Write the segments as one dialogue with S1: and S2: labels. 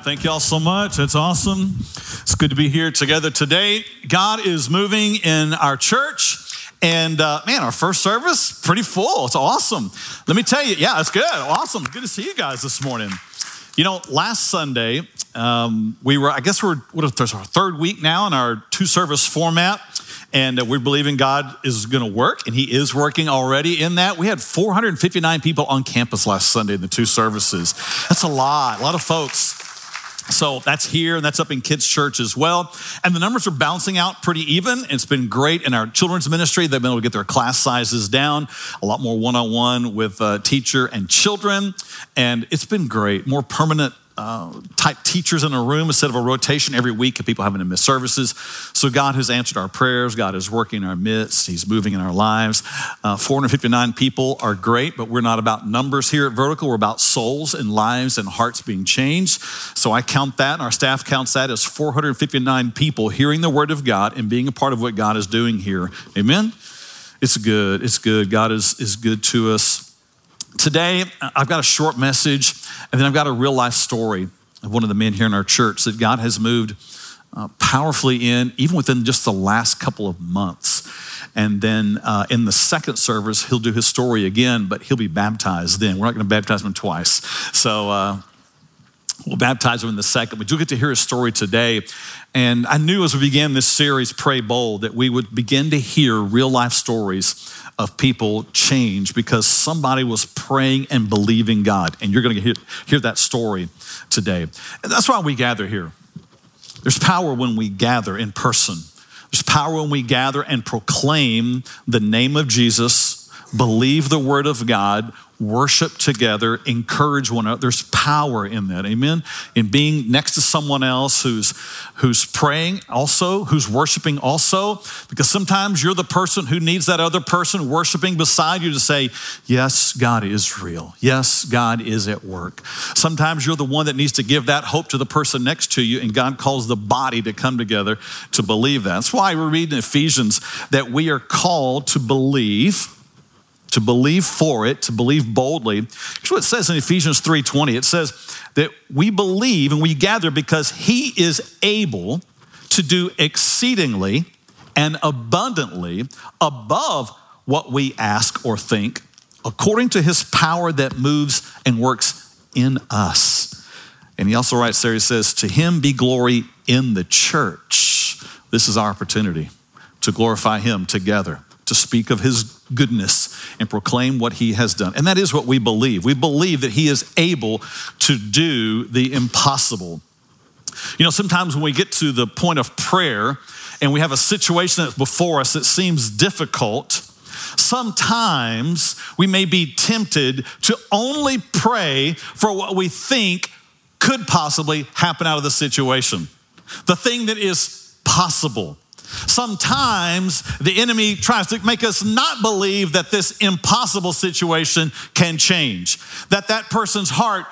S1: right. Thank y'all so much. That's awesome. It's good to be here together today. God is moving in our church. And uh, man, our first service, pretty full. It's awesome. Let me tell you, yeah, it's good. Awesome. Good to see you guys this morning. You know, last Sunday, um, we were, I guess we're, what is this, our third week now in our two service format. And uh, we're believing God is going to work, and He is working already in that. We had 459 people on campus last Sunday in the two services. That's a lot, a lot of folks. So that's here and that's up in kids' church as well. And the numbers are bouncing out pretty even. It's been great in our children's ministry. They've been able to get their class sizes down, a lot more one on one with uh, teacher and children. And it's been great. More permanent uh, type teachers in a room instead of a rotation every week of people having to miss services. So God has answered our prayers. God is working in our midst. He's moving in our lives. Uh, 459 people are great, but we're not about numbers here at Vertical. We're about souls and lives and hearts being changed. So I count that, and our staff counts that as 459 people hearing the word of God and being a part of what God is doing here. Amen. It's good. It's good. God is, is good to us. Today, I've got a short message, and then I've got a real life story of one of the men here in our church that God has moved uh, powerfully in, even within just the last couple of months. And then uh, in the second service, he'll do his story again, but he'll be baptized then. We're not going to baptize him twice. So uh, we'll baptize him in the second, but you'll get to hear his story today. And I knew as we began this series, Pray Bold, that we would begin to hear real life stories of people change because somebody was praying and believing God. And you're going to hear, hear that story today. And that's why we gather here. There's power when we gather in person. There's power when we gather and proclaim the name of Jesus, believe the word of God, worship together, encourage one another. There's power in that. Amen. In being next to someone else who's who's praying also, who's worshiping also, because sometimes you're the person who needs that other person worshiping beside you to say, "Yes, God is real. Yes, God is at work." Sometimes you're the one that needs to give that hope to the person next to you, and God calls the body to come together to believe that. That's why we're reading Ephesians that we are called to believe to believe for it, to believe boldly. Here's what it says in Ephesians 3:20. It says that we believe and we gather because he is able to do exceedingly and abundantly above what we ask or think, according to his power that moves and works in us. And he also writes there, he says, To him be glory in the church. This is our opportunity to glorify him together to speak of his goodness and proclaim what he has done. And that is what we believe. We believe that he is able to do the impossible. You know, sometimes when we get to the point of prayer and we have a situation that's before us that seems difficult, sometimes we may be tempted to only pray for what we think could possibly happen out of the situation, the thing that is possible. Sometimes the enemy tries to make us not believe that this impossible situation can change, that that person's heart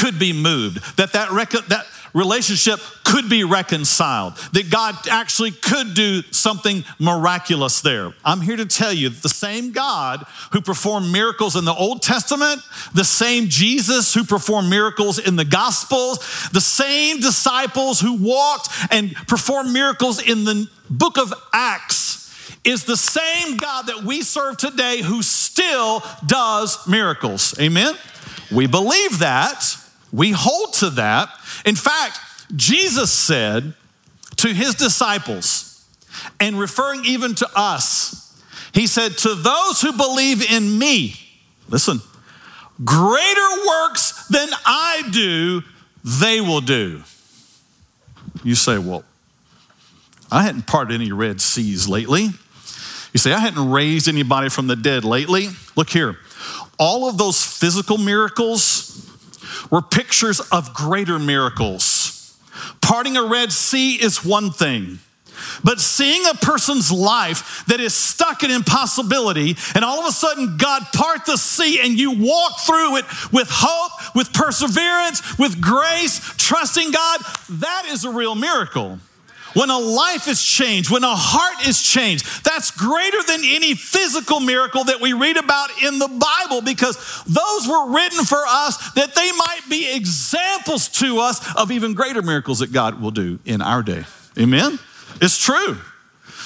S1: could be moved, that that, rec- that relationship could be reconciled, that God actually could do something miraculous there. I'm here to tell you the same God who performed miracles in the Old Testament, the same Jesus who performed miracles in the Gospels, the same disciples who walked and performed miracles in the book of Acts is the same God that we serve today who still does miracles. Amen? We believe that. We hold to that. In fact, Jesus said to his disciples, and referring even to us, he said, To those who believe in me, listen, greater works than I do, they will do. You say, Well, I hadn't parted any Red Seas lately. You say, I hadn't raised anybody from the dead lately. Look here. All of those physical miracles were pictures of greater miracles. Parting a Red Sea is one thing. But seeing a person's life that is stuck in impossibility, and all of a sudden God part the sea and you walk through it with hope, with perseverance, with grace, trusting God, that is a real miracle. When a life is changed, when a heart is changed, that's greater than any physical miracle that we read about in the Bible because those were written for us that they might be examples to us of even greater miracles that God will do in our day. Amen? It's true.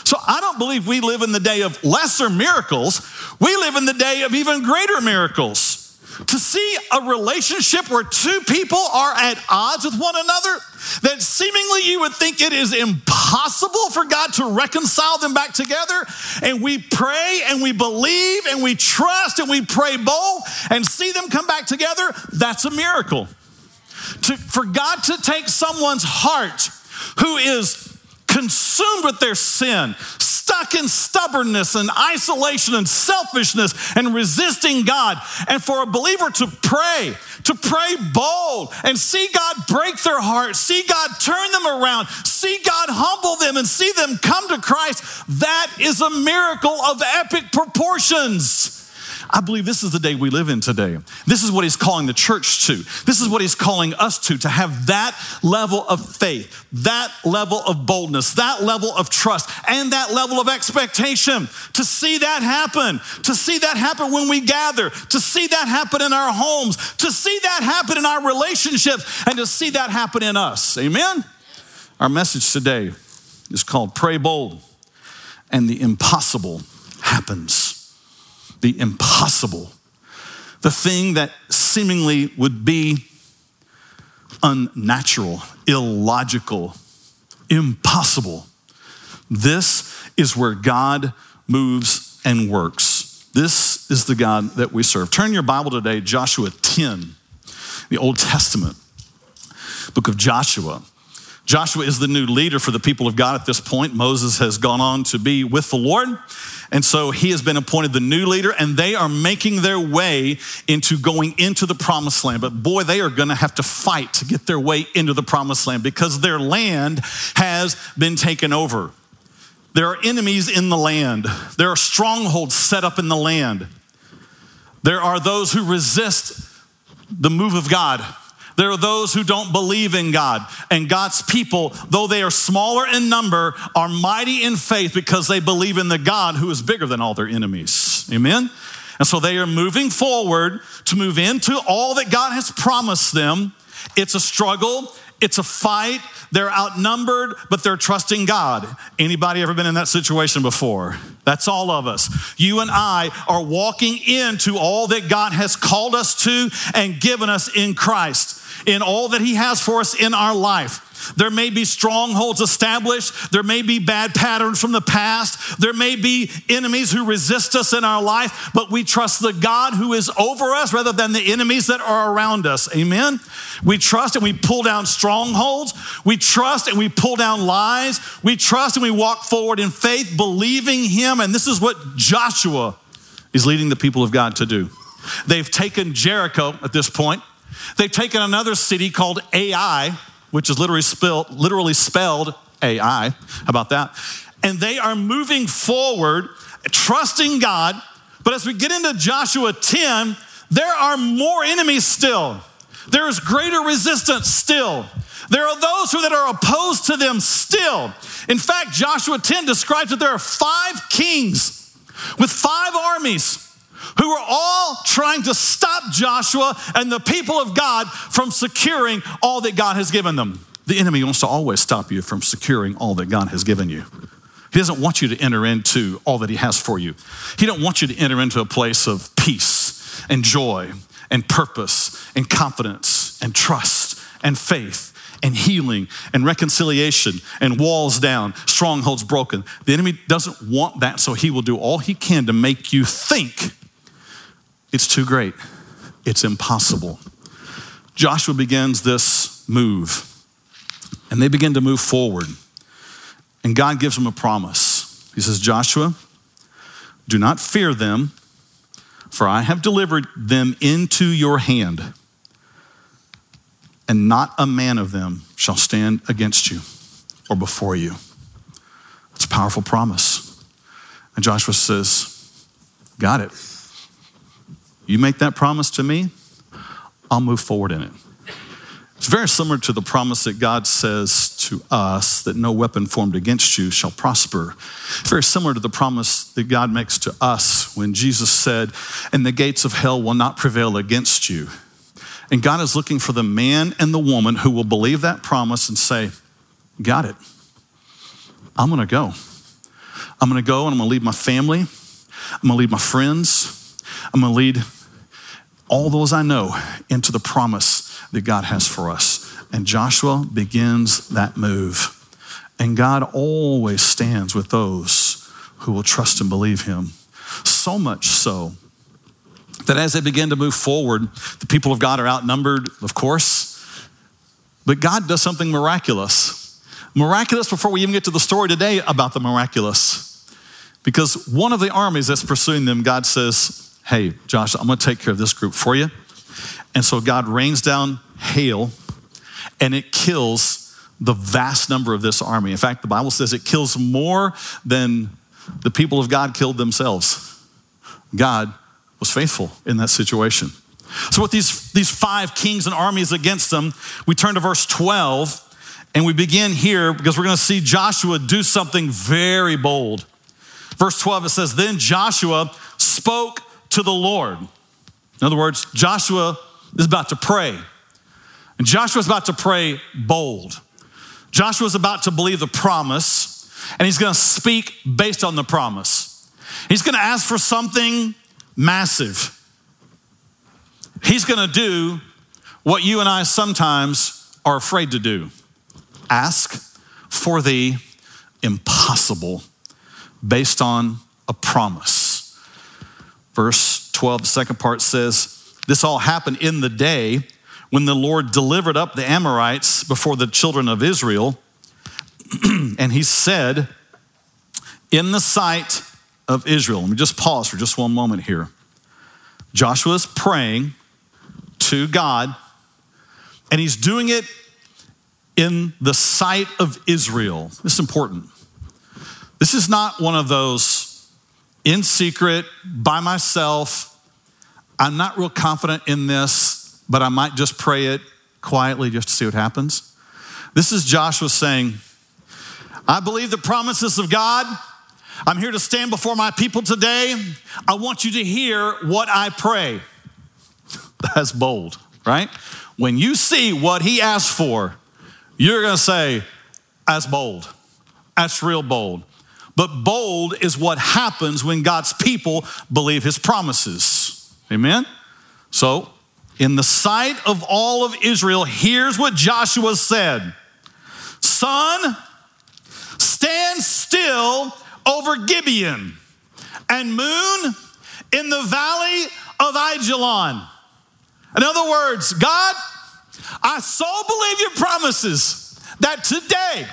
S1: So I don't believe we live in the day of lesser miracles. We live in the day of even greater miracles. To see a relationship where two people are at odds with one another, that seemingly you would think it is impossible for God to reconcile them back together. And we pray and we believe and we trust and we pray bold and see them come back together. That's a miracle. To, for God to take someone's heart who is consumed with their sin, stuck in stubbornness and isolation and selfishness and resisting God. And for a believer to pray, to pray bold and see God break their heart, see God turn them around, see God humble them and see them come to Christ, that is a miracle of epic proportions. I believe this is the day we live in today. This is what he's calling the church to. This is what he's calling us to, to have that level of faith, that level of boldness, that level of trust, and that level of expectation. To see that happen, to see that happen when we gather, to see that happen in our homes, to see that happen in our relationships, and to see that happen in us. Amen? Our message today is called Pray Bold, and the impossible happens the impossible, the thing that seemingly would be unnatural, illogical, impossible. This is where God moves and works. This is the God that we serve. Turn your Bible today, Joshua 10, the Old Testament, book of Joshua. Joshua is the new leader for the people of God at this point. Moses has gone on to be with the Lord. And so he has been appointed the new leader, and they are making their way into going into the promised land. But boy, they are going to have to fight to get their way into the promised land because their land has been taken over. There are enemies in the land, there are strongholds set up in the land. There are those who resist the move of God. There are those who don't believe in God. And God's people, though they are smaller in number, are mighty in faith because they believe in the God who is bigger than all their enemies. Amen? And so they are moving forward to move into all that God has promised them. It's a struggle, it's a fight. They're outnumbered, but they're trusting God. Anybody ever been in that situation before? That's all of us. You and I are walking into all that God has called us to and given us in Christ in all that He has for us in our life. There may be strongholds established. There may be bad patterns from the past. There may be enemies who resist us in our life, but we trust the God who is over us rather than the enemies that are around us. Amen. We trust and we pull down strongholds. We trust and we pull down lies. We trust and we walk forward in faith, believing Him. And this is what Joshua is leading the people of God to do. They've taken Jericho at this point. They've taken another city called Ai, which is literally spelled, literally spelled AI. How about that? And they are moving forward, trusting God. But as we get into Joshua 10, there are more enemies still. There is greater resistance still. There are those who that are opposed to them still. In fact, Joshua 10 describes that there are five kings with five armies who are all trying to stop Joshua and the people of God from securing all that God has given them. The enemy wants to always stop you from securing all that God has given you. He doesn't want you to enter into all that he has for you. He don't want you to enter into a place of peace and joy and purpose and confidence and trust and faith and healing and reconciliation and walls down, strongholds broken. The enemy doesn't want that, so he will do all he can to make you think it's too great. It's impossible. Joshua begins this move, and they begin to move forward. And God gives them a promise. He says, Joshua, do not fear them, for I have delivered them into your hand, and not a man of them shall stand against you or before you. It's a powerful promise. And Joshua says, Got it. You make that promise to me, I'll move forward in it. It's very similar to the promise that God says to us that no weapon formed against you shall prosper. It's Very similar to the promise that God makes to us when Jesus said, And the gates of hell will not prevail against you. And God is looking for the man and the woman who will believe that promise and say, Got it. I'm gonna go. I'm gonna go and I'm gonna leave my family. I'm gonna leave my friends. I'm gonna lead all those I know into the promise that God has for us. And Joshua begins that move. And God always stands with those who will trust and believe him. So much so that as they begin to move forward, the people of God are outnumbered, of course, but God does something miraculous. Miraculous before we even get to the story today about the miraculous. Because one of the armies that's pursuing them, God says, Hey, Josh, I'm gonna take care of this group for you. And so God rains down hail and it kills the vast number of this army. In fact, the Bible says it kills more than the people of God killed themselves. God was faithful in that situation. So, with these, these five kings and armies against them, we turn to verse 12 and we begin here because we're going to see Joshua do something very bold. Verse 12, it says, Then Joshua spoke to the Lord. In other words, Joshua is about to pray. And Joshua's about to pray bold. Joshua's about to believe the promise, and he's to speak based on the promise. He's to ask for something massive. He's to do what you and I sometimes are afraid to do ask for the impossible based on a promise. Verse 12, the second part says, This all happened in the day when the Lord delivered up the Amorites before the children of Israel. and he said, In the sight of Israel, let me just pause for just one moment here. Joshua is praying to God, and he's doing it in the sight of Israel. This is important. This is not one of those in secret, by myself. I'm not real confident in this but I might just pray it quietly just to see what happens. This is Joshua saying, I believe the promises of God. I'm here to stand before my people today. I want you to hear what I pray. That's bold, right? When you see what he asked for, you're going to say, That's bold. That's real bold. But bold is what happens when God's people believe his promises. Amen? So in the sight of all of Israel, here's what Joshua said Sun, stand still over Gibeon, and moon in the valley of Ajalon. In other words, God, I so believe your promises that today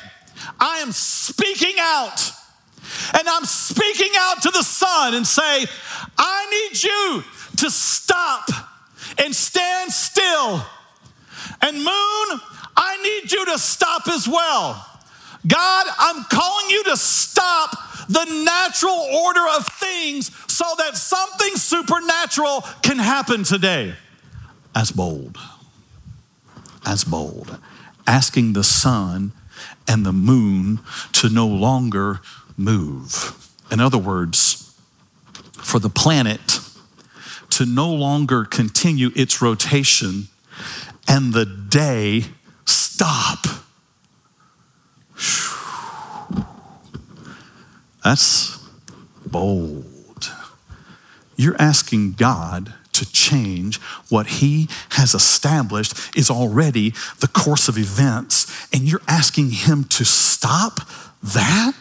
S1: I am speaking out. And I'm speaking out to the sun and say, I need you to stop and stand still. And moon, I need you to stop as well. God, I'm calling you to stop the natural order of things so that something supernatural can happen today. As bold, as bold, asking the sun and the moon to no longer move. In other words, for the planet to no longer continue its rotation and the day stop. That's bold. You're asking God to change what He has established is already the course of events, and you're asking Him to stop that?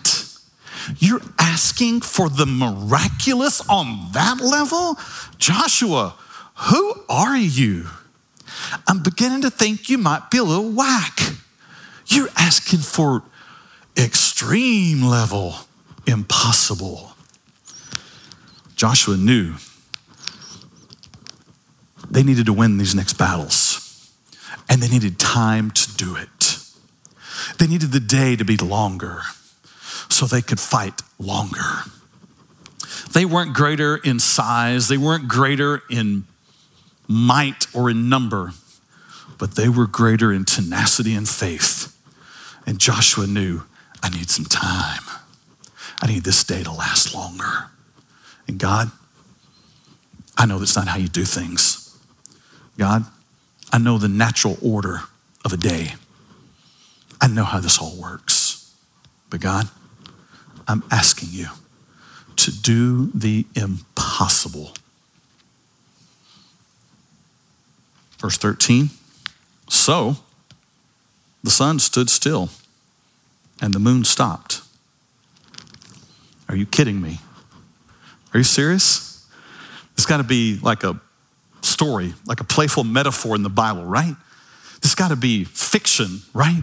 S1: You're asking for the miraculous on that level? Joshua, who are you? I'm beginning to think you might be a little whack. You're asking for extreme level, impossible. Joshua knew they needed to win these next battles, and they needed time to do it. They needed the day to be longer so they could fight longer. They weren't greater in size, they weren't greater in might or in number, but they were greater in tenacity and faith. And Joshua knew, I need some time. I need this day to last longer. And God, I know that's not how you do things. God, I know the natural order of a day. I know how this all works. But God, I'm asking you to do the impossible. Verse 13 So the sun stood still and the moon stopped. Are you kidding me? Are you serious? It's got to be like a story, like a playful metaphor in the Bible, right? This got to be fiction, right?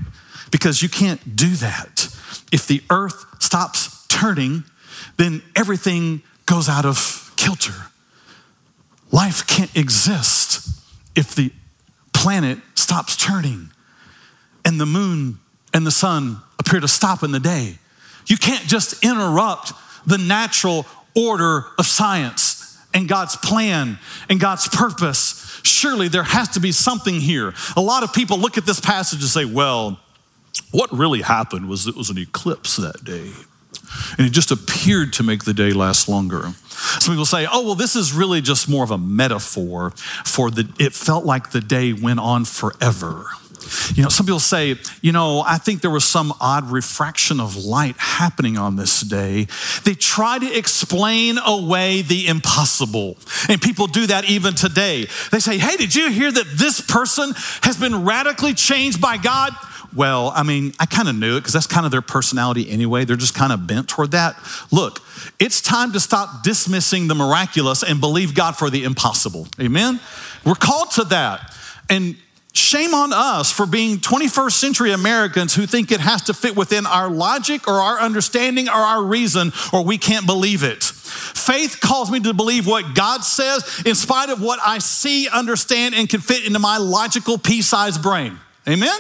S1: Because you can't do that. If the earth stops turning, then everything goes out of kilter. Life can't exist if the planet stops turning and the moon and the sun appear to stop in the day. You can't just interrupt the natural order of science and God's plan and God's purpose. Surely there has to be something here. A lot of people look at this passage and say, well, what really happened was it was an eclipse that day. And it just appeared to make the day last longer. Some people say, oh, well, this is really just more of a metaphor for the, it felt like the day went on forever. You know, some people say, you know, I think there was some odd refraction of light happening on this day. They try to explain away the impossible. And people do that even today. They say, hey, did you hear that this person has been radically changed by God? Well, I mean, I kind of knew it because that's kind of their personality anyway. They're just kind of bent toward that. Look, it's time to stop dismissing the miraculous and believe God for the impossible. Amen? We're called to that. And Shame on us for being 21st century Americans who think it has to fit within our logic or our understanding or our reason, or we can't believe it. Faith calls me to believe what God says in spite of what I see, understand, and can fit into my logical pea sized brain. Amen?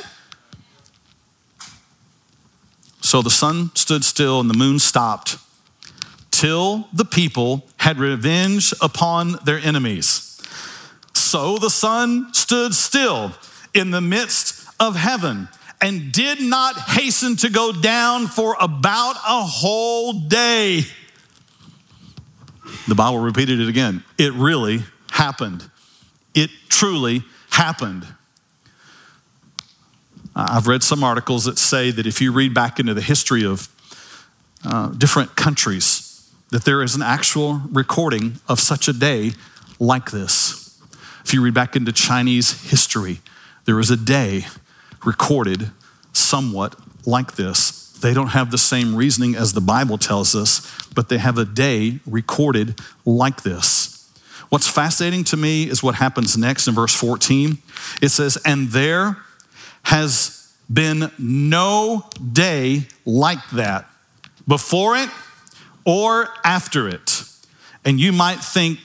S1: So the sun stood still and the moon stopped till the people had revenge upon their enemies. So the sun stood still in the midst of heaven and did not hasten to go down for about a whole day. The Bible repeated it again. It really happened. It truly happened. I've read some articles that say that if you read back into the history of uh, different countries, that there is an actual recording of such a day like this. If you read back into Chinese history, there was a day recorded somewhat like this. They don't have the same reasoning as the Bible tells us, but they have a day recorded like this. What's fascinating to me is what happens next in verse 14. It says, And there has been no day like that before it or after it. And you might think,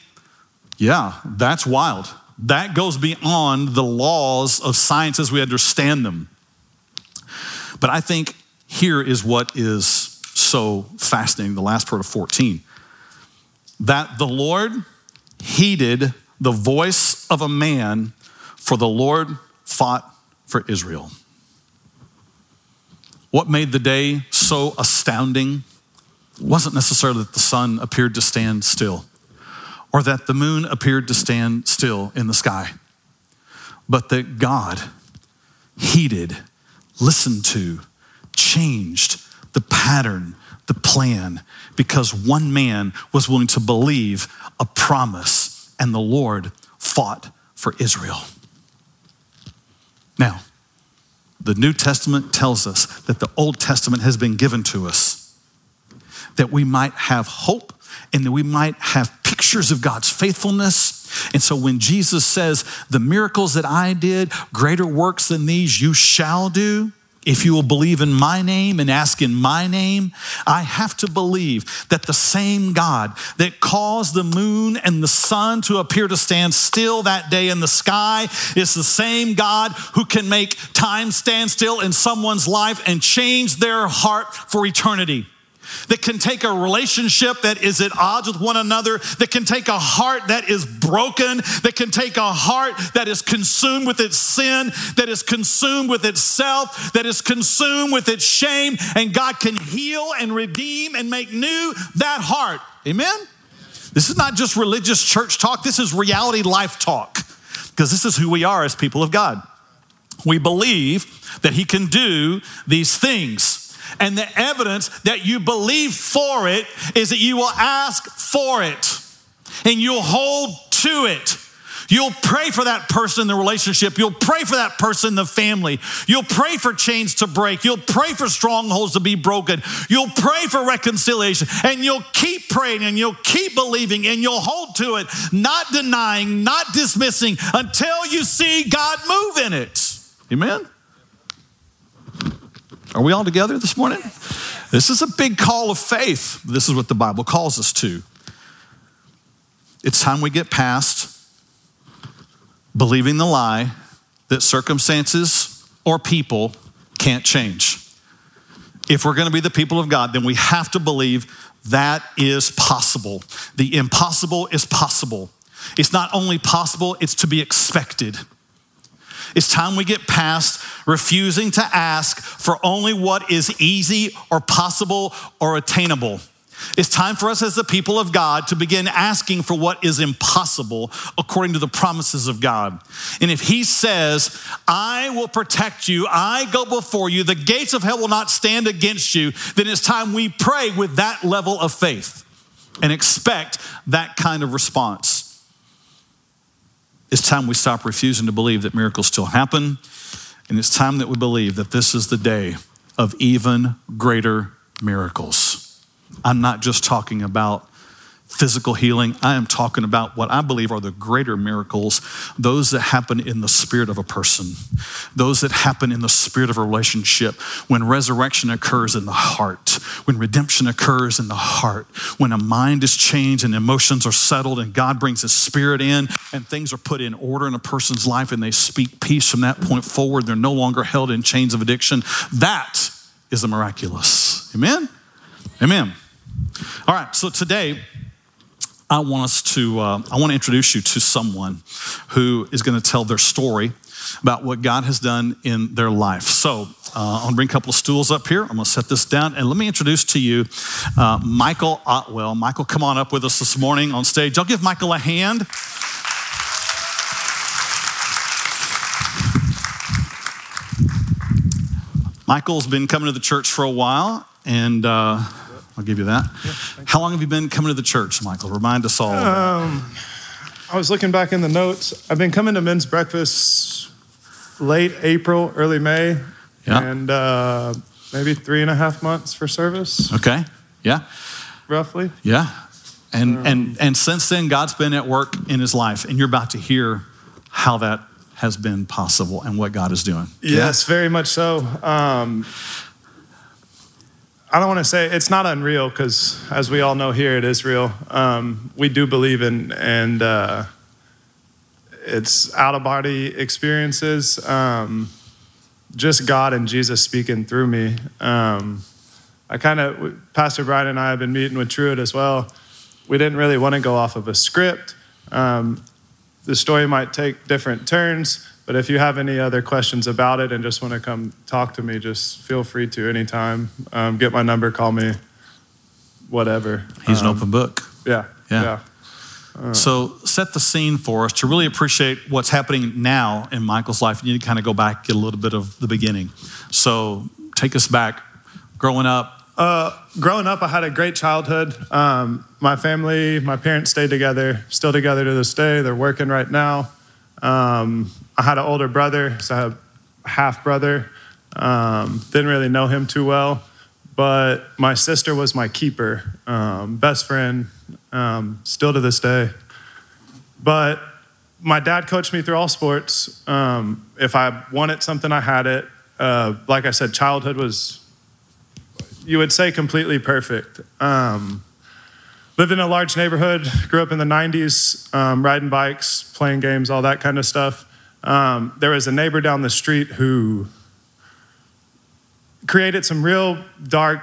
S1: yeah, that's wild. That goes beyond the laws of science as we understand them. But I think here is what is so fascinating the last part of 14 that the Lord heeded the voice of a man, for the Lord fought for Israel. What made the day so astounding wasn't necessarily that the sun appeared to stand still or that the moon appeared to stand still in the sky, but that God heeded, listened to, changed the pattern, the plan, because one man was willing to believe a promise, and the Lord fought for Israel. Now, the New Testament tells us that the Old Testament has been given to us that we might have hope and that we might have pictures of God's faithfulness. And so when Jesus says, The miracles that I did, greater works than these you shall do, if you will believe in my name and ask in my name, I have to believe that the same God that caused the moon and the sun to appear to stand still that day in the sky is the same God who can make time stand still in someone's life and change their heart for eternity. That can take a relationship that is at odds with one another, that can take a heart that is broken, that can take a heart that is consumed with its sin, that is consumed with itself, that is consumed with its shame, and God can heal and redeem and make new that heart. Amen? This is not just religious church talk, this is reality life talk, because this is who we are as people of God. We believe that He can do these things. And the evidence that you believe for it is that you will ask for it and you'll hold to it. You'll pray for that person in the relationship. You'll pray for that person in the family. You'll pray for chains to break. You'll pray for strongholds to be broken. You'll pray for reconciliation. And you'll keep praying and you'll keep believing and you'll hold to it, not denying, not dismissing until you see God move in it. Amen? Are we all together this morning? This is a big call of faith. This is what the Bible calls us to. It's time we get past believing the lie that circumstances or people can't change. If we're going to be the people of God, then we have to believe that is possible. The impossible is possible. It's not only possible, it's to be expected. It's time we get past refusing to ask for only what is easy or possible or attainable. It's time for us as the people of God to begin asking for what is impossible according to the promises of God. And if He says, I will protect you, I go before you, the gates of hell will not stand against you, then it's time we pray with that level of faith and expect that kind of response. It's time we stop refusing to believe that miracles still happen. And it's time that we believe that this is the day of even greater miracles. I'm not just talking about physical healing. I am talking about what I believe are the greater miracles, those that happen in the spirit of a person, those that happen in the spirit of a relationship, when resurrection occurs in the heart, when redemption occurs in the heart, when a mind is changed and emotions are settled and God brings his spirit in and things are put in order in a person's life and they speak peace from that point forward. They're no longer held in chains of addiction. That is the miraculous. Amen? Amen. All right, so today, I want us to, uh, I want to introduce you to someone who is going to tell their story about what God has done in their life. So uh, I'm to bring a couple of stools up here. I'm going to set this down and let me introduce to you uh, Michael Otwell. Michael, come on up with us this morning on stage. I'll give Michael a hand. Michael's been coming to the church for a while, and uh, I'll give you that. Yeah, How long have you been coming to the church, Michael? Remind us all. Um,
S2: I was looking back in the notes. I've been coming to men's breakfast late April, early May, yeah. and uh, maybe three and a half months for service.
S1: Okay. Yeah.
S2: Roughly.
S1: Yeah. And um, and and since then, God's been at work in his life, and you're about to hear how that has been possible and what God is doing.
S2: Yes, yeah? very much so. Um, I don't want to say it's not unreal because, as we all know here, it is real. Um, we do believe in, and uh, it's out of body experiences. Um, just God and Jesus speaking through me. Um, I kind of, Pastor Brian and I have been meeting with Truett as well. We didn't really want to go off of a script. Um, the story might take different turns, but if you have any other questions about it and just want to come talk to me, just feel free to anytime. Um, get my number, call me, whatever.
S1: He's um, an open book.
S2: Yeah.
S1: Yeah. yeah. Uh, so set the scene for us to really appreciate what's happening now in Michael's life. You need to kind of go back, get a little bit of the beginning. So take us back, growing up.
S2: Uh, growing up, I had a great childhood. Um, my family, my parents stayed together, still together to this day. They're working right now. Um, I had an older brother, so I have a half brother. Um, didn't really know him too well, but my sister was my keeper, um, best friend, um, still to this day. But my dad coached me through all sports. Um, if I wanted something, I had it. Uh, like I said, childhood was, you would say, completely perfect. Um, lived in a large neighborhood, grew up in the 90s, um, riding bikes, playing games, all that kind of stuff. Um, there was a neighbor down the street who created some real dark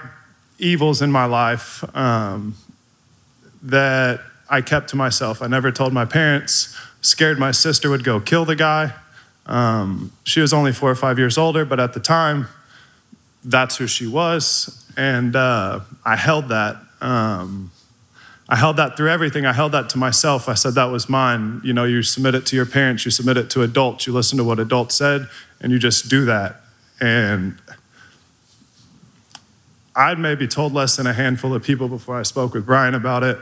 S2: evils in my life um, that I kept to myself. I never told my parents, scared my sister would go kill the guy. Um, she was only four or five years older, but at the time, that's who she was. And uh, I held that. Um, I held that through everything. I held that to myself. I said that was mine. You know, you submit it to your parents, you submit it to adults, you listen to what adults said, and you just do that. And I'd maybe told less than a handful of people before I spoke with Brian about it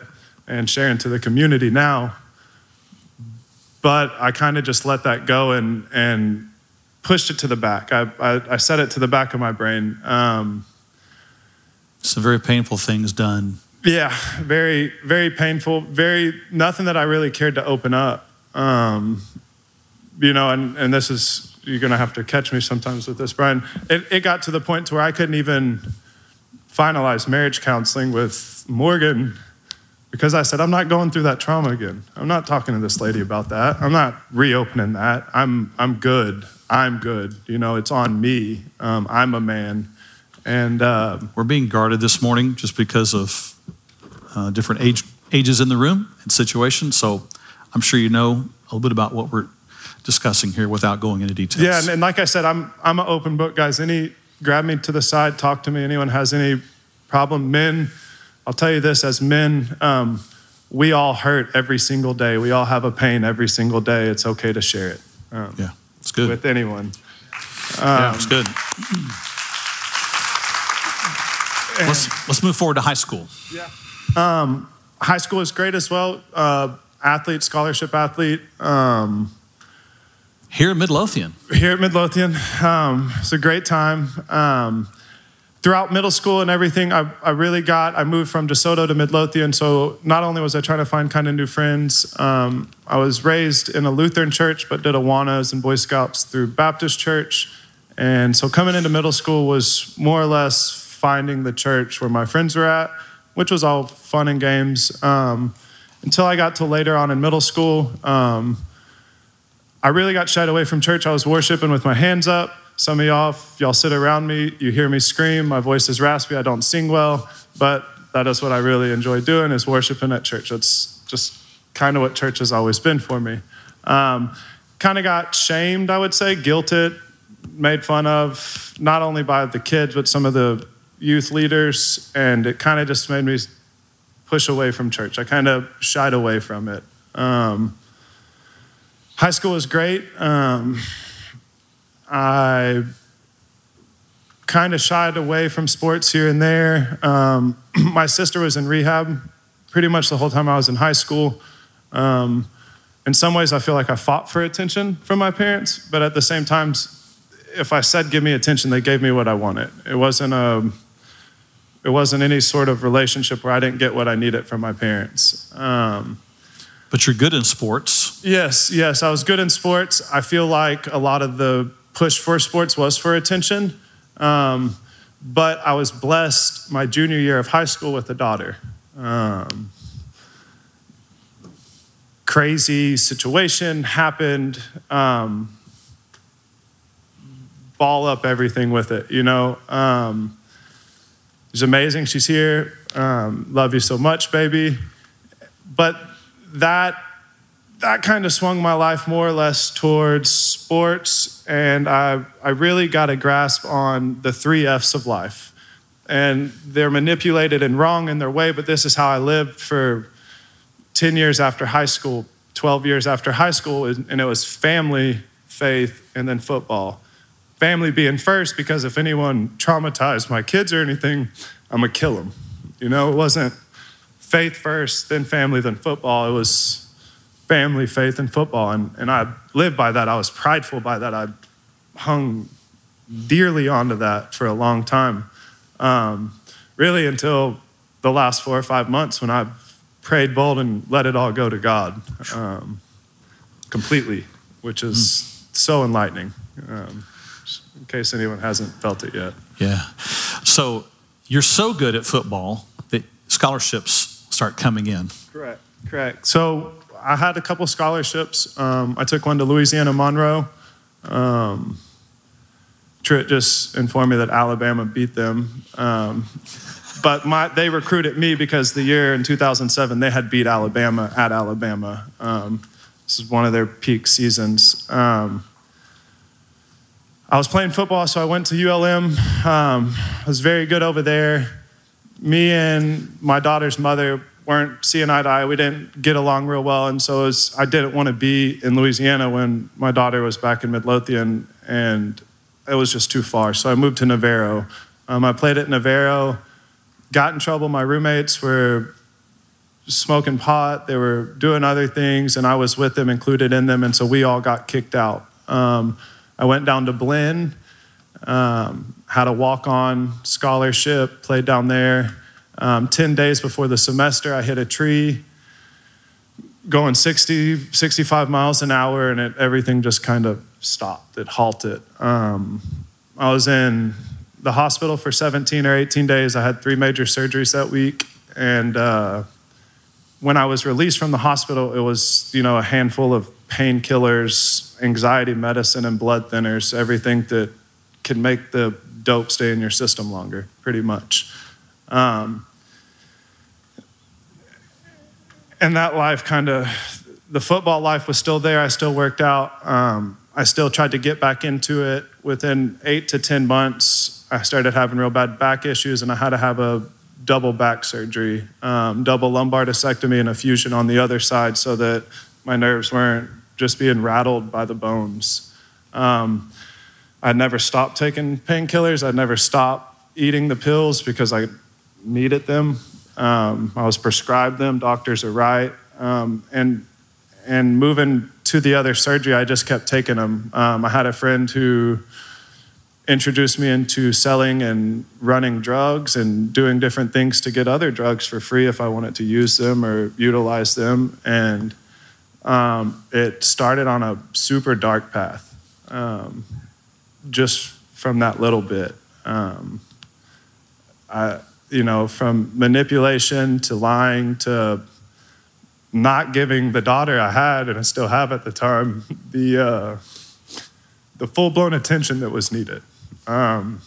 S2: and sharing to the community now. But I kind of just let that go and, and pushed it to the back. I, I, I set it to the back of my brain. Um,
S1: Some very painful things done
S2: yeah, very, very painful. Very nothing that I really cared to open up. Um, you know, and, and this is you're gonna have to catch me sometimes with this, Brian. It, it got to the point to where I couldn't even finalize marriage counseling with Morgan because I said I'm not going through that trauma again. I'm not talking to this lady about that. I'm not reopening that. I'm I'm good. I'm good. You know, it's on me. Um, I'm a man, and uh,
S1: we're being guarded this morning just because of uh, different age, ages in the room and situations. So I'm sure you know a little bit about what we're discussing here without going into details.
S2: Yeah, and, and like I said, I'm I'm an open book, guys. Any grab me to the side, talk to me. Anyone has any problem? Men, I'll tell you this: as men, um, we all hurt every single day. We all have a pain every single day. It's okay to share it.
S1: Um, yeah, it's good
S2: with anyone.
S1: Um, yeah, it's good. let's let's move forward to high school.
S2: Yeah. Um, high school is great as well. Uh, athlete, scholarship athlete. Um,
S1: here at Midlothian.
S2: Here at Midlothian. Um, it's a great time. Um, throughout middle school and everything, I, I, really got, I moved from DeSoto to Midlothian. So not only was I trying to find kind of new friends, um, I was raised in a Lutheran church, but did Awanas and Boy Scouts through Baptist church. And so coming into middle school was more or less finding the church where my friends were at which was all fun and games. Um, until I got to later on in middle school, um, I really got shied away from church. I was worshiping with my hands up. Some of y'all, y'all sit around me, you hear me scream. My voice is raspy. I don't sing well, but that is what I really enjoy doing is worshiping at church. It's just kind of what church has always been for me. Um, kind of got shamed, I would say, guilted, made fun of, not only by the kids, but some of the youth leaders, and it kind of just made me push away from church. I kind of shied away from it. Um, high school was great. Um, I kind of shied away from sports here and there. Um, my sister was in rehab pretty much the whole time I was in high school. Um, in some ways, I feel like I fought for attention from my parents, but at the same time, if I said give me attention, they gave me what I wanted. It wasn't a it wasn't any sort of relationship where I didn't get what I needed from my parents. Um,
S1: but you're good in sports.
S2: Yes, yes, I was good in sports. I feel like a lot of the push for sports was for attention. Um, but I was blessed my junior year of high school with a daughter. Um, crazy situation happened. Um, ball up everything with it, you know. Um, She's amazing. She's here. Um, love you so much, baby. But that that kind of swung my life more or less towards sports, and I I really got a grasp on the three F's of life. And they're manipulated and wrong in their way, but this is how I lived for 10 years after high school, 12 years after high school, and it was family, faith, and then football family being first because if anyone traumatized my kids or anything, I'm gonna kill them. You know, it wasn't faith first, then family, then football. It was family, faith, and football. And, and I lived by that. I was prideful by that. I hung dearly onto that for a long time. Um, really until the last four or five months when I prayed bold and let it all go to God um, completely, which is mm. so enlightening. Um, in case anyone hasn't felt it yet.
S1: Yeah. So you're so good at football that scholarships start coming in.
S2: Correct. Correct. So I had a couple scholarships. Um, I took one to Louisiana Monroe. Um, Tritt just informed me that Alabama beat them. Um, but my, they recruited me because the year in 2007 they had beat Alabama at Alabama. Um, this is one of their peak seasons. Um, I was playing football, so I went to ULM. Um, I was very good over there. Me and my daughter's mother weren't seeing eye to eye. We didn't get along real well, and so was, I didn't want to be in Louisiana when my daughter was back in Midlothian, and it was just too far. So I moved to Navarro. Um, I played at Navarro, got in trouble. My roommates were smoking pot, they were doing other things, and I was with them, included in them, and so we all got kicked out. Um, I went down to Blinn, um, had a walk on scholarship, played down there. Um, 10 days before the semester, I hit a tree going 60, 65 miles an hour, and it, everything just kind of stopped. It halted. Um, I was in the hospital for 17 or 18 days. I had three major surgeries that week. And uh, when I was released from the hospital, it was, you know, a handful of painkillers, anxiety medicine, and blood thinners, everything that can make the dope stay in your system longer, pretty much. Um, and that life kind of, the football life was still there. I still worked out. Um, I still tried to get back into it. Within eight to 10 months, I started having real bad back issues, and I had to have a double back surgery, um, double lumbar discectomy, and a fusion on the other side so that my nerves weren't just being rattled by the bones. Um, I'd never stopped taking painkillers. I'd never stopped eating the pills because I needed them. Um, I was prescribed them. Doctors are right. Um, and and moving to the other surgery, I just kept taking them. Um, I had a friend who introduced me into selling and running drugs and doing different things to get other drugs for free if I wanted to use them or utilize them. And um, it started on a super dark path um, just from that little bit. Um, I, you know, from manipulation to lying to not giving the daughter I had and I still have at the time the uh, the full blown attention that was needed, um,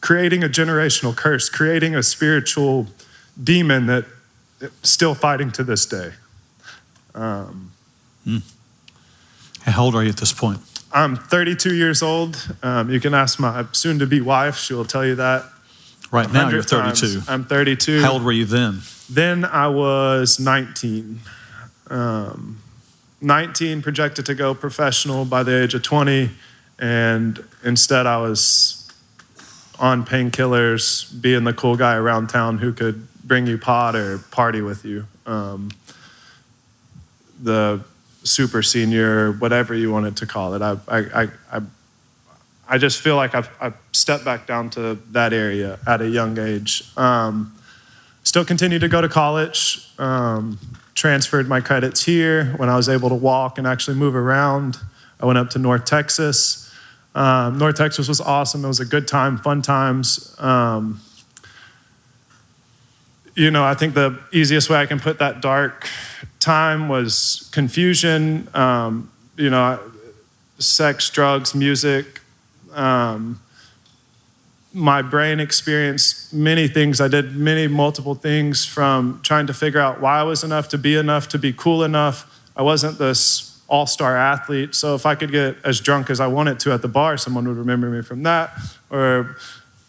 S2: creating a generational curse, creating a spiritual demon that still fighting to this day. Um,
S1: mm. How old are you at this point?
S2: I'm 32 years old. Um, you can ask my soon to be wife; she will tell you that.
S1: Right now, you're 32.
S2: Times. I'm 32.
S1: How old were you then?
S2: Then I was 19. Um, 19, projected to go professional by the age of 20, and instead I was on painkillers, being the cool guy around town who could bring you pot or party with you. Um, the super senior, whatever you wanted to call it. I, I, I, I just feel like I've, I've, stepped back down to that area at a young age. Um, still continue to go to college. Um, transferred my credits here when I was able to walk and actually move around. I went up to North Texas. Um, North Texas was awesome. It was a good time, fun times. Um, you know, I think the easiest way I can put that dark time was confusion, um, you know, sex, drugs, music. Um, my brain experienced many things. I did many, multiple things from trying to figure out why I was enough to be enough, to be cool enough. I wasn't this all star athlete. So if I could get as drunk as I wanted to at the bar, someone would remember me from that. Or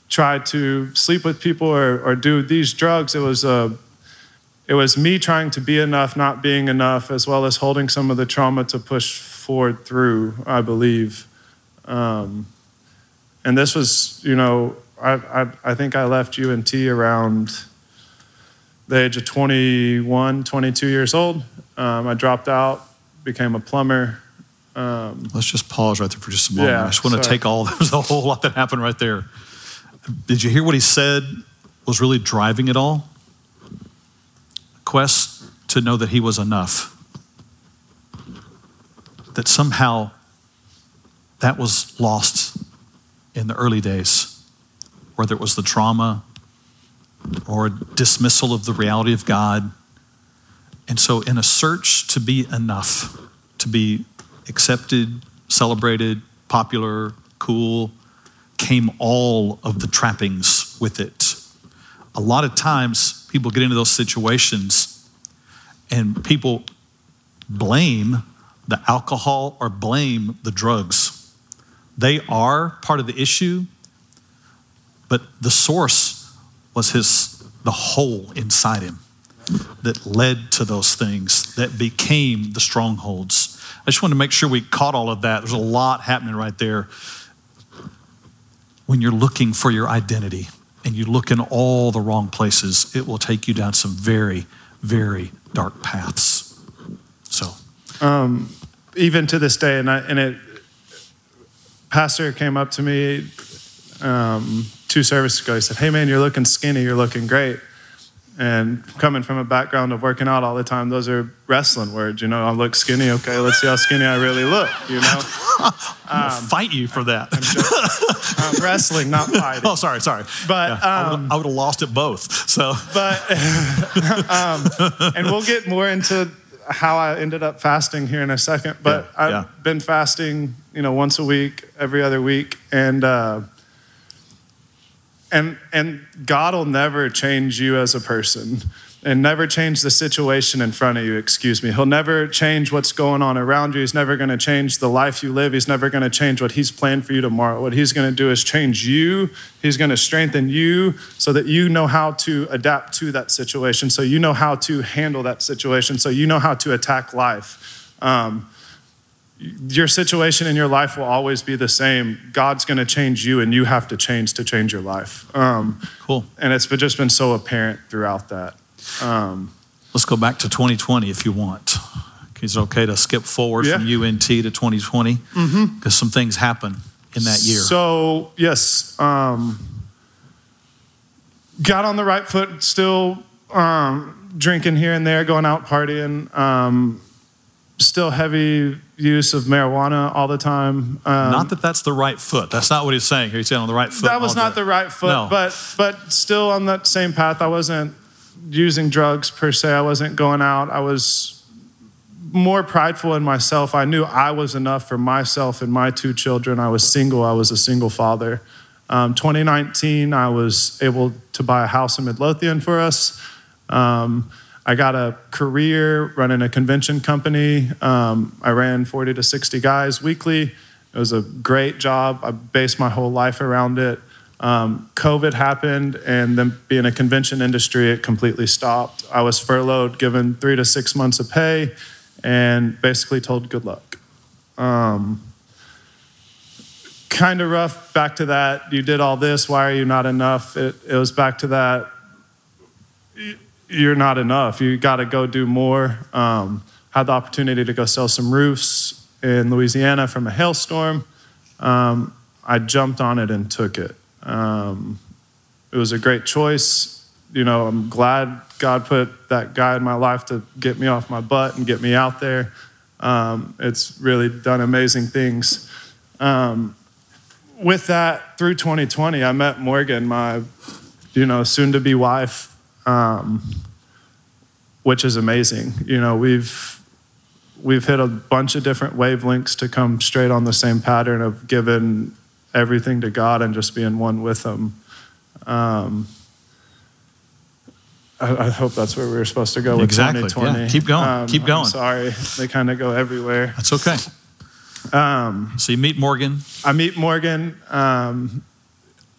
S2: try to sleep with people or, or do these drugs. It was, a, it was me trying to be enough, not being enough, as well as holding some of the trauma to push forward through, I believe. Um, and this was, you know, I, I, I think I left UNT around the age of 21, 22 years old. Um, I dropped out, became a plumber. Um,
S1: Let's just pause right there for just a moment.
S2: Yeah,
S1: I just want to take all, there's a whole lot that happened right there. Did you hear what he said was really driving it all? Quest to know that he was enough. That somehow that was lost in the early days, whether it was the trauma or dismissal of the reality of God. And so, in a search to be enough, to be accepted, celebrated, popular, cool, came all of the trappings with it a lot of times people get into those situations and people blame the alcohol or blame the drugs. They are part of the issue, but the source was his the hole inside him that led to those things that became the strongholds. I just want to make sure we caught all of that. There's a lot happening right there. When you're looking for your identity and you look in all the wrong places, it will take you down some very, very dark paths. So,
S2: um, even to this day, and, I, and it, pastor came up to me um, two services ago. He said, "Hey man, you're looking skinny. You're looking great." And coming from a background of working out all the time, those are wrestling words. You know, I look skinny. Okay, let's see how skinny I really look. You know,
S1: I'm um, fight you for that.
S2: I'm wrestling, not fighting.
S1: Oh, sorry, sorry.
S2: But yeah,
S1: um, I would have lost it both. So,
S2: but um, and we'll get more into how I ended up fasting here in a second. But yeah, I've yeah. been fasting, you know, once a week, every other week, and. Uh, and, and God will never change you as a person and never change the situation in front of you, excuse me. He'll never change what's going on around you. He's never going to change the life you live. He's never going to change what He's planned for you tomorrow. What He's going to do is change you. He's going to strengthen you so that you know how to adapt to that situation, so you know how to handle that situation, so you know how to attack life. Um, your situation in your life will always be the same. God's going to change you, and you have to change to change your life. Um,
S1: cool.
S2: And it's just been so apparent throughout that. Um,
S1: Let's go back to 2020 if you want. Is it okay to skip forward yeah. from UNT to 2020? Because mm-hmm. some things happen in that year.
S2: So, yes, um, got on the right foot, still um, drinking here and there, going out partying. Um, still heavy use of marijuana all the time.
S1: Um, not that that's the right foot. That's not what he's saying here. He's saying on the right foot.
S2: That was not the right foot, no. but but still on that same path. I wasn't using drugs per se. I wasn't going out. I was more prideful in myself. I knew I was enough for myself and my two children. I was single. I was a single father. Um, 2019, I was able to buy a house in Midlothian for us. Um, I got a career running a convention company. Um, I ran 40 to 60 guys weekly. It was a great job. I based my whole life around it. Um, COVID happened, and then being a convention industry, it completely stopped. I was furloughed, given three to six months of pay, and basically told good luck. Um, kind of rough. Back to that. You did all this. Why are you not enough? It, it was back to that you're not enough. You got to go do more. Um, had the opportunity to go sell some roofs in Louisiana from a hailstorm. Um, I jumped on it and took it. Um, it was a great choice. You know, I'm glad God put that guy in my life to get me off my butt and get me out there. Um, it's really done amazing things. Um, with that, through 2020, I met Morgan, my, you know, soon-to-be wife um, which is amazing. You know, we've we've hit a bunch of different wavelengths to come straight on the same pattern of giving everything to God and just being one with Him. Um, I, I, hope that's where we were supposed to go with
S1: exactly.
S2: 2020.
S1: Yeah. Keep going. Um, Keep going.
S2: I'm sorry, they kind of go everywhere.
S1: That's okay. Um, so you meet Morgan.
S2: I meet Morgan. Um,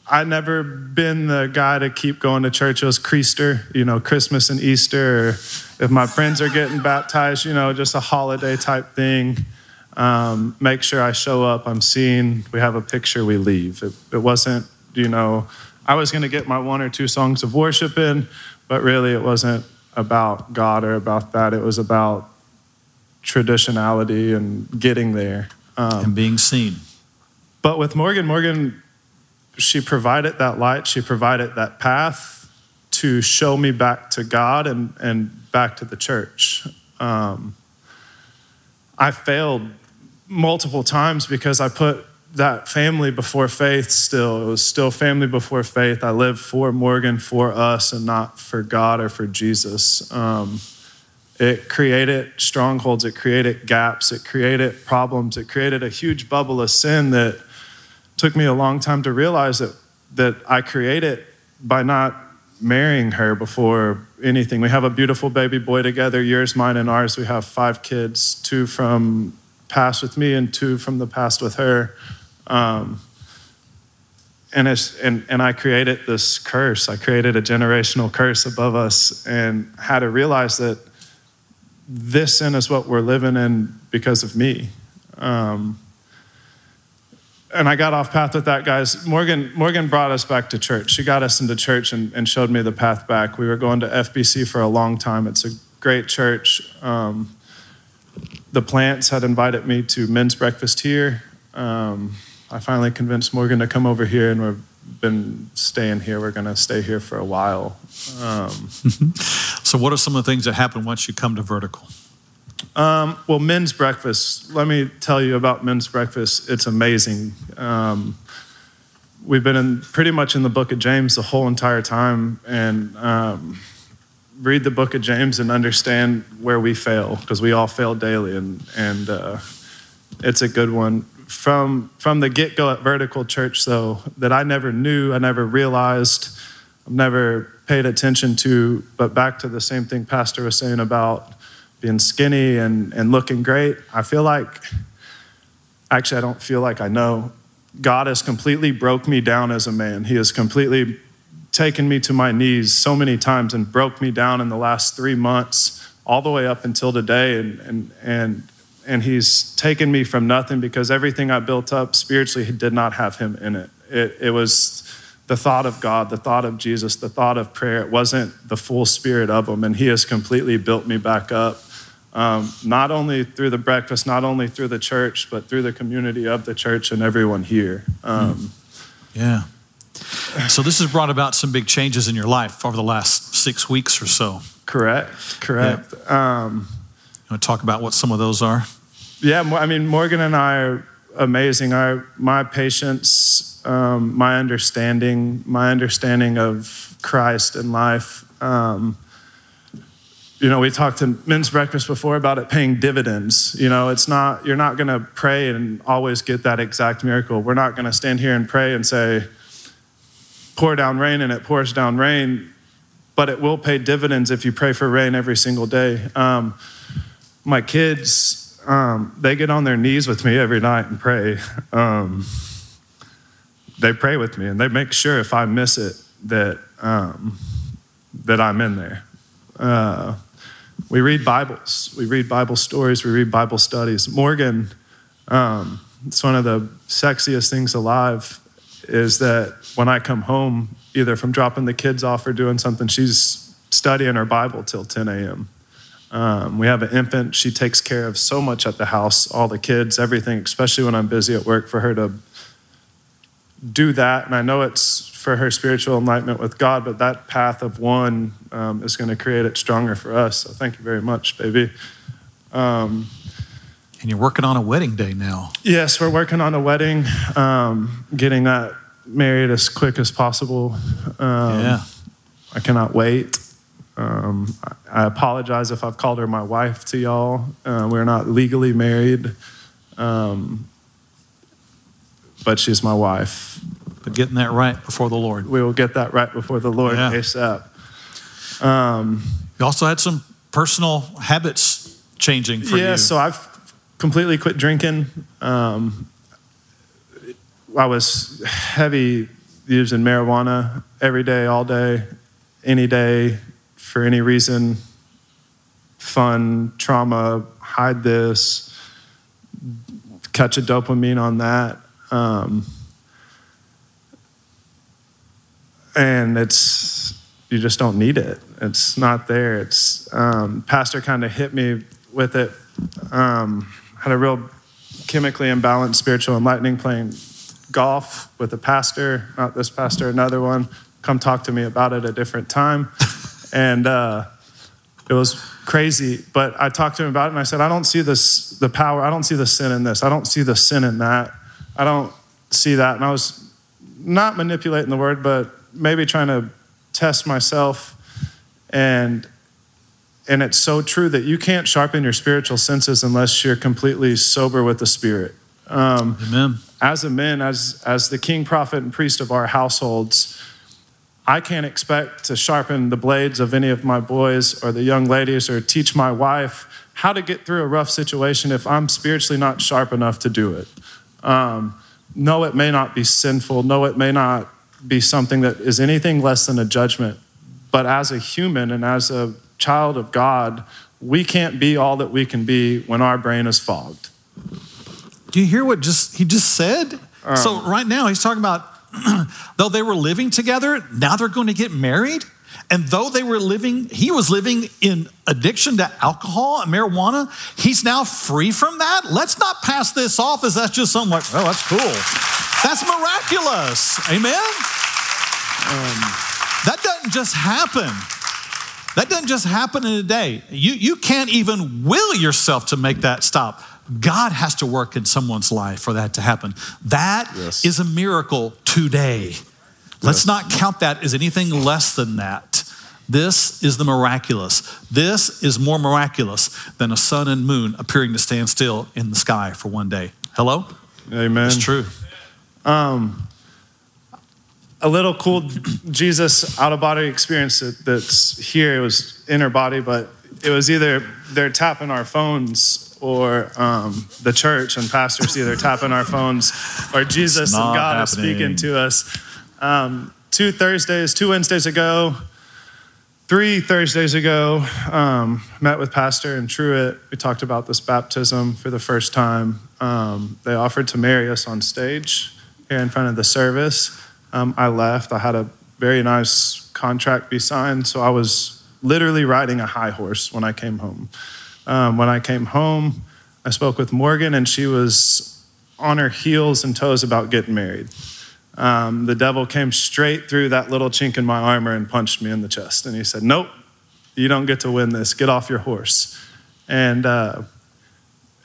S2: I never been the guy to keep going to church. It was Creaster, you know, Christmas and Easter. Or if my friends are getting baptized, you know, just a holiday type thing. Um, make sure I show up. I'm seen. We have a picture. We leave. It, it wasn't, you know, I was going to get my one or two songs of worship in, but really it wasn't about God or about that. It was about traditionality and getting there
S1: um, and being seen.
S2: But with Morgan, Morgan she provided that light, she provided that path to show me back to God and, and back to the church. Um, I failed multiple times because I put that family before faith still. It was still family before faith. I lived for Morgan, for us, and not for God or for Jesus. Um, it created strongholds, it created gaps, it created problems, it created a huge bubble of sin that took me a long time to realize that, that I created by not marrying her before anything. We have a beautiful baby boy together, yours, mine, and ours. We have five kids, two from past with me and two from the past with her. Um, and, it's, and, and I created this curse. I created a generational curse above us and had to realize that this sin is what we're living in because of me. Um, and I got off path with that, guys. Morgan, Morgan brought us back to church. She got us into church and, and showed me the path back. We were going to FBC for a long time. It's a great church. Um, the plants had invited me to men's breakfast here. Um, I finally convinced Morgan to come over here, and we've been staying here. We're going to stay here for a while. Um,
S1: so, what are some of the things that happen once you come to Vertical?
S2: Um, well, men's breakfast. Let me tell you about men's breakfast. It's amazing. Um, we've been in pretty much in the book of James the whole entire time, and um, read the book of James and understand where we fail because we all fail daily, and and uh, it's a good one. From from the get go at Vertical Church, though, that I never knew, I never realized, I've never paid attention to. But back to the same thing Pastor was saying about being skinny and, and looking great. I feel like, actually, I don't feel like I know. God has completely broke me down as a man. He has completely taken me to my knees so many times and broke me down in the last three months, all the way up until today. And, and, and, and He's taken me from nothing because everything I built up spiritually did not have Him in it. It, it was the thought of God, the thought of Jesus, the thought of prayer. It wasn't the full spirit of Him. And He has completely built me back up um, not only through the breakfast, not only through the church, but through the community of the church and everyone here. Um,
S1: yeah. So this has brought about some big changes in your life over the last six weeks or so.
S2: Correct. Correct. Yeah. Um,
S1: you want to talk about what some of those are?
S2: Yeah. I mean, Morgan and I are amazing. Our my patience, um, my understanding, my understanding of Christ and life. Um, you know, we talked to men's breakfast before about it paying dividends. You know, it's not, you're not going to pray and always get that exact miracle. We're not going to stand here and pray and say, pour down rain and it pours down rain, but it will pay dividends if you pray for rain every single day. Um, my kids, um, they get on their knees with me every night and pray. Um, they pray with me and they make sure if I miss it that, um, that I'm in there. Uh, we read Bibles, we read Bible stories, we read Bible studies. Morgan, um, it's one of the sexiest things alive is that when I come home, either from dropping the kids off or doing something, she's studying her Bible till 10 a.m. Um, we have an infant. She takes care of so much at the house, all the kids, everything, especially when I'm busy at work, for her to do that. And I know it's for her spiritual enlightenment with God, but that path of one um, is going to create it stronger for us. So thank you very much, baby. Um,
S1: and you're working on a wedding day now.
S2: Yes, we're working on a wedding, um, getting that married as quick as possible. Um,
S1: yeah.
S2: I cannot wait. Um, I apologize if I've called her my wife to y'all. Uh, we're not legally married, um, but she's my wife.
S1: But getting that right before the Lord.
S2: We will get that right before the Lord yeah. ASAP. Um,
S1: you also had some personal habits changing for
S2: yeah,
S1: you.
S2: Yeah, so I've completely quit drinking. Um, I was heavy using marijuana every day, all day, any day, for any reason. Fun, trauma, hide this, catch a dopamine on that. Um, and it's you just don't need it. It's not there. It's um, pastor kind of hit me with it. Um, had a real chemically imbalanced spiritual enlightening playing golf with a pastor, not this pastor, another one. Come talk to me about it a different time, and uh, it was crazy. But I talked to him about it, and I said, I don't see this the power. I don't see the sin in this. I don't see the sin in that. I don't see that. And I was not manipulating the word, but maybe trying to test myself and and it's so true that you can't sharpen your spiritual senses unless you're completely sober with the spirit
S1: um, amen
S2: as a man as as the king prophet and priest of our households I can't expect to sharpen the blades of any of my boys or the young ladies or teach my wife how to get through a rough situation if I'm spiritually not sharp enough to do it. Um, no, it may not be sinful. No, it may not be something that is anything less than a judgment. But as a human and as a child of God, we can't be all that we can be when our brain is fogged.
S1: Do you hear what just he just said? Um, so right now he's talking about though they were living together, now they're going to get married. And though they were living, he was living in addiction to alcohol and marijuana, he's now free from that. Let's not pass this off as that's just something like, oh, that's cool. That's miraculous. Amen? Um, that doesn't just happen. That doesn't just happen in a day. You, you can't even will yourself to make that stop. God has to work in someone's life for that to happen. That yes. is a miracle today. Let's not count that as anything less than that. This is the miraculous. This is more miraculous than a sun and moon appearing to stand still in the sky for one day. Hello?
S2: Amen.
S1: It's true.
S2: Um, a little cool Jesus out of body experience that's here. It was inner body, but it was either they're tapping our phones or um, the church and pastors either tapping our phones or Jesus and God happening. is speaking to us. Um, two Thursdays, two Wednesdays ago, three Thursdays ago, um, met with Pastor and Truett. We talked about this baptism for the first time. Um, they offered to marry us on stage here in front of the service. Um, I left. I had a very nice contract be signed, so I was literally riding a high horse when I came home. Um, when I came home, I spoke with Morgan, and she was on her heels and toes about getting married. Um, the devil came straight through that little chink in my armor and punched me in the chest. And he said, Nope, you don't get to win this. Get off your horse. And uh,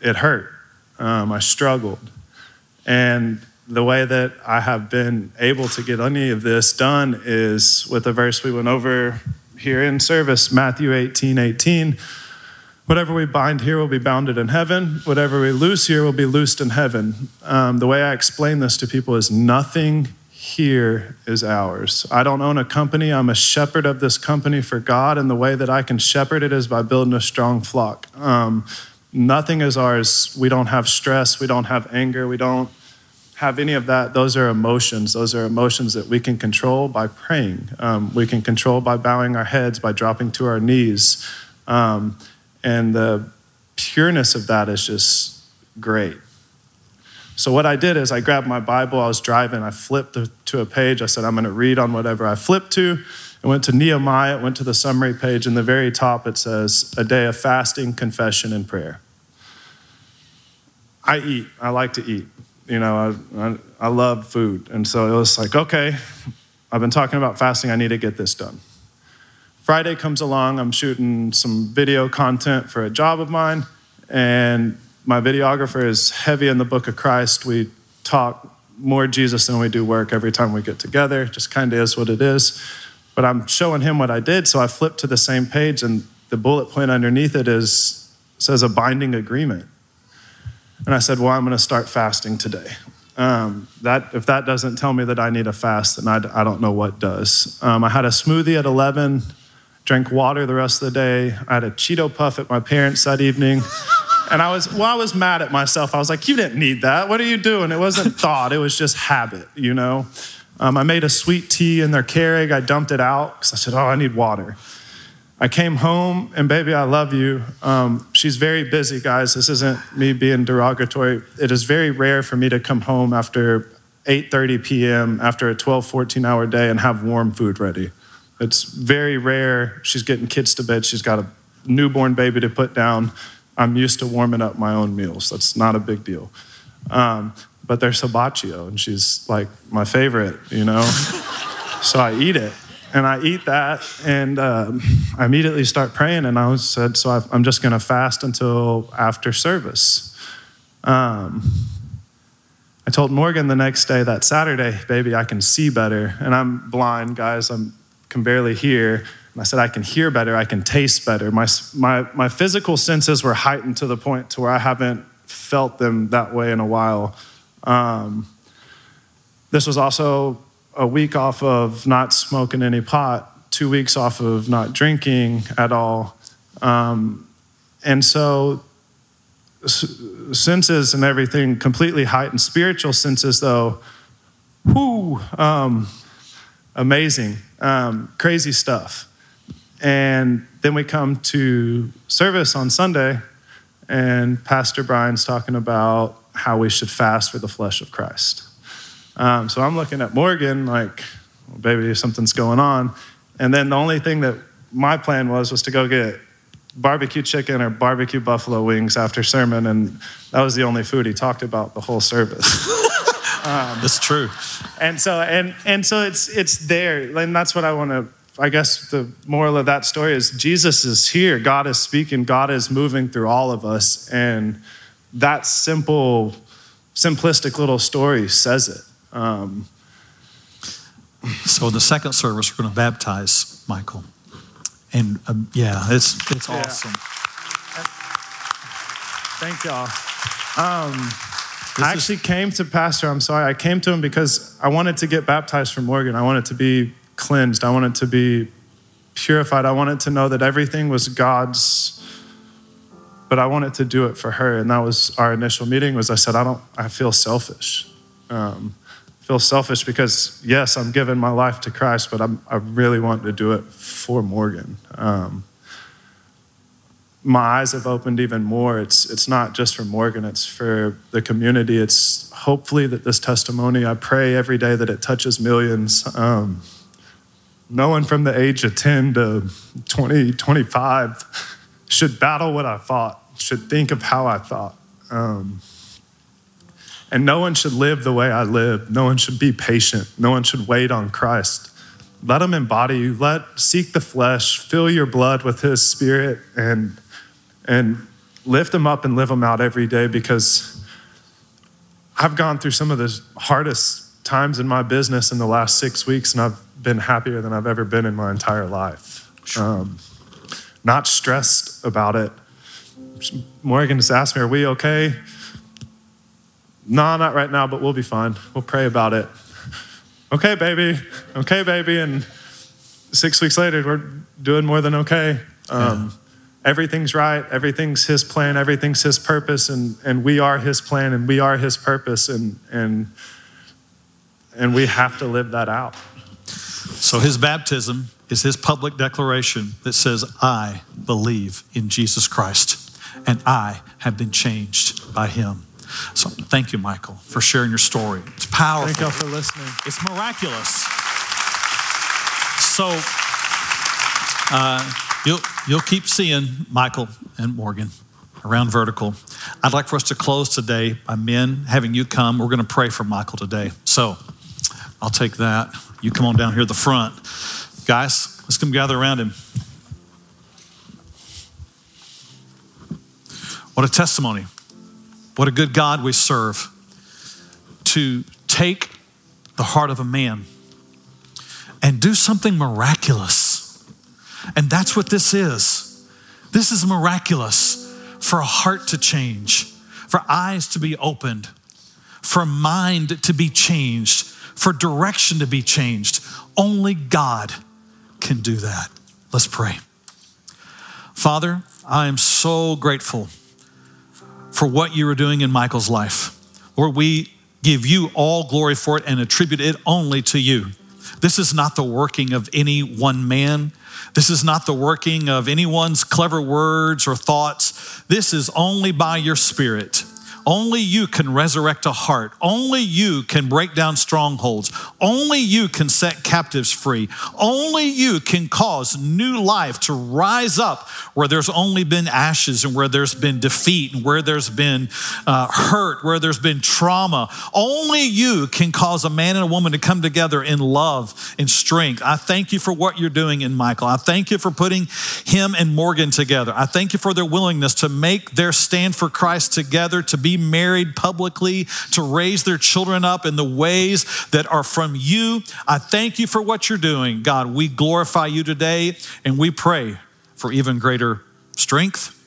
S2: it hurt. Um, I struggled. And the way that I have been able to get any of this done is with a verse we went over here in service, Matthew 18 18. Whatever we bind here will be bounded in heaven. Whatever we loose here will be loosed in heaven. Um, the way I explain this to people is nothing here is ours. I don't own a company. I'm a shepherd of this company for God, and the way that I can shepherd it is by building a strong flock. Um, nothing is ours. We don't have stress. We don't have anger. We don't have any of that. Those are emotions. Those are emotions that we can control by praying. Um, we can control by bowing our heads, by dropping to our knees. Um, and the pureness of that is just great. So, what I did is I grabbed my Bible, I was driving, I flipped to a page. I said, I'm going to read on whatever I flipped to. I went to Nehemiah, it went to the summary page. and the very top, it says, A day of fasting, confession, and prayer. I eat, I like to eat. You know, I, I, I love food. And so it was like, okay, I've been talking about fasting, I need to get this done. Friday comes along, I'm shooting some video content for a job of mine, and my videographer is heavy in the book of Christ. We talk more Jesus than we do work every time we get together, just kind of is what it is. But I'm showing him what I did, so I flipped to the same page, and the bullet point underneath it is says a binding agreement. And I said, Well, I'm going to start fasting today. Um, that, if that doesn't tell me that I need a fast, then I, I don't know what does. Um, I had a smoothie at 11 drank water the rest of the day. I had a Cheeto puff at my parents' that evening. And I was, well, I was mad at myself. I was like, you didn't need that. What are you doing? It wasn't thought, it was just habit, you know? Um, I made a sweet tea in their Keurig. I dumped it out because I said, oh, I need water. I came home, and baby, I love you. Um, she's very busy, guys. This isn't me being derogatory. It is very rare for me to come home after 8.30 p.m., after a 12, 14-hour day, and have warm food ready. It's very rare. She's getting kids to bed. She's got a newborn baby to put down. I'm used to warming up my own meals. That's not a big deal. Um, but there's hibachi, and she's like my favorite, you know? so I eat it. And I eat that, and um, I immediately start praying. And I said, So I'm just going to fast until after service. Um, I told Morgan the next day, that Saturday, baby, I can see better. And I'm blind, guys. I'm can barely hear. And I said, I can hear better, I can taste better. My, my, my physical senses were heightened to the point to where I haven't felt them that way in a while. Um, this was also a week off of not smoking any pot, two weeks off of not drinking at all. Um, and so, s- senses and everything completely heightened. Spiritual senses, though, whoo, um, amazing, um, crazy stuff. And then we come to service on Sunday, and Pastor Brian's talking about how we should fast for the flesh of Christ. Um, so I'm looking at Morgan like, well, baby, something's going on. And then the only thing that my plan was was to go get barbecue chicken or barbecue buffalo wings after sermon, and that was the only food he talked about the whole service.
S1: That's true.
S2: and so and and so it's it's there, and that's what I want to. I guess the moral of that story is Jesus is here. God is speaking. God is moving through all of us, and that simple, simplistic little story says it. Um,
S1: So in the second service, we're going to baptize Michael. And um, yeah, it's, it's
S2: Yeah.
S1: awesome.
S2: Thank y'all. Um,
S1: This
S2: I
S1: is-
S2: actually came to Pastor. I'm sorry. I came to him because I wanted to get baptized for Morgan. I wanted to be cleansed. I wanted to be purified. I wanted to know that everything was God's, but I wanted to do it for her. And that was our initial meeting. Was I said I don't. I feel selfish. Um, I feel selfish because yes, I'm giving my life to Christ, but I'm, I really want to do it for Morgan. Um, my eyes have opened even more. It's it's not just for Morgan, it's for the community. It's hopefully that this testimony, I pray every day that it touches millions. Um, no one from the age of 10 to 20, 25 should battle what I fought, should think of how I thought. Um, and no one should live the way I live. No one should be patient. No one should wait on Christ. Let him embody you. Let seek the flesh, fill your blood with his spirit and and lift them up and live them out every day because I've gone through some of the hardest times in my business in the last six weeks, and I've been happier than I've ever been in my entire life. Um, not stressed about it. Morgan just asked me, Are we okay? No, not right now, but we'll be fine. We'll pray about it. Okay, baby. Okay, baby. And six weeks later, we're doing more than okay. Um, Everything's right. Everything's His plan. Everything's His purpose, and and we are His plan, and we are His purpose, and and and we have to live that out.
S1: So his baptism is his public declaration that says, I believe in Jesus Christ and I have been changed by him. So thank you, Michael, for sharing your story. It's powerful.
S2: Thank y'all for listening.
S1: It's miraculous. So uh, you'll you'll keep seeing Michael and Morgan around vertical. I'd like for us to close today by men having you come. We're going to pray for Michael today. So I'll take that. You come on down here at the front, guys. Let's come gather around him. What a testimony! What a good God we serve to take the heart of a man and do something miraculous. And that's what this is. This is miraculous for a heart to change, for eyes to be opened, for mind to be changed, for direction to be changed. Only God can do that. Let's pray. Father, I am so grateful for what you are doing in Michael's life. Lord, we give you all glory for it and attribute it only to you. This is not the working of any one man. This is not the working of anyone's clever words or thoughts. This is only by your spirit. Only you can resurrect a heart. Only you can break down strongholds. Only you can set captives free. Only you can cause new life to rise up where there's only been ashes and where there's been defeat and where there's been uh, hurt, where there's been trauma. Only you can cause a man and a woman to come together in love and strength. I thank you for what you're doing in Michael. I thank you for putting him and Morgan together. I thank you for their willingness to make their stand for Christ together, to be married publicly, to raise their children up in the ways that are from you. I thank you for what you're doing. God, we glorify you today and we pray for even greater strength,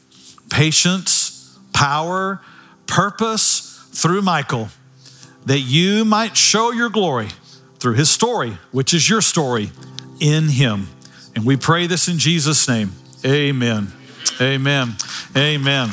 S1: patience, power, purpose through Michael, that you might show your glory through his story, which is your story, in him. And we pray this in Jesus' name. Amen. Amen. Amen.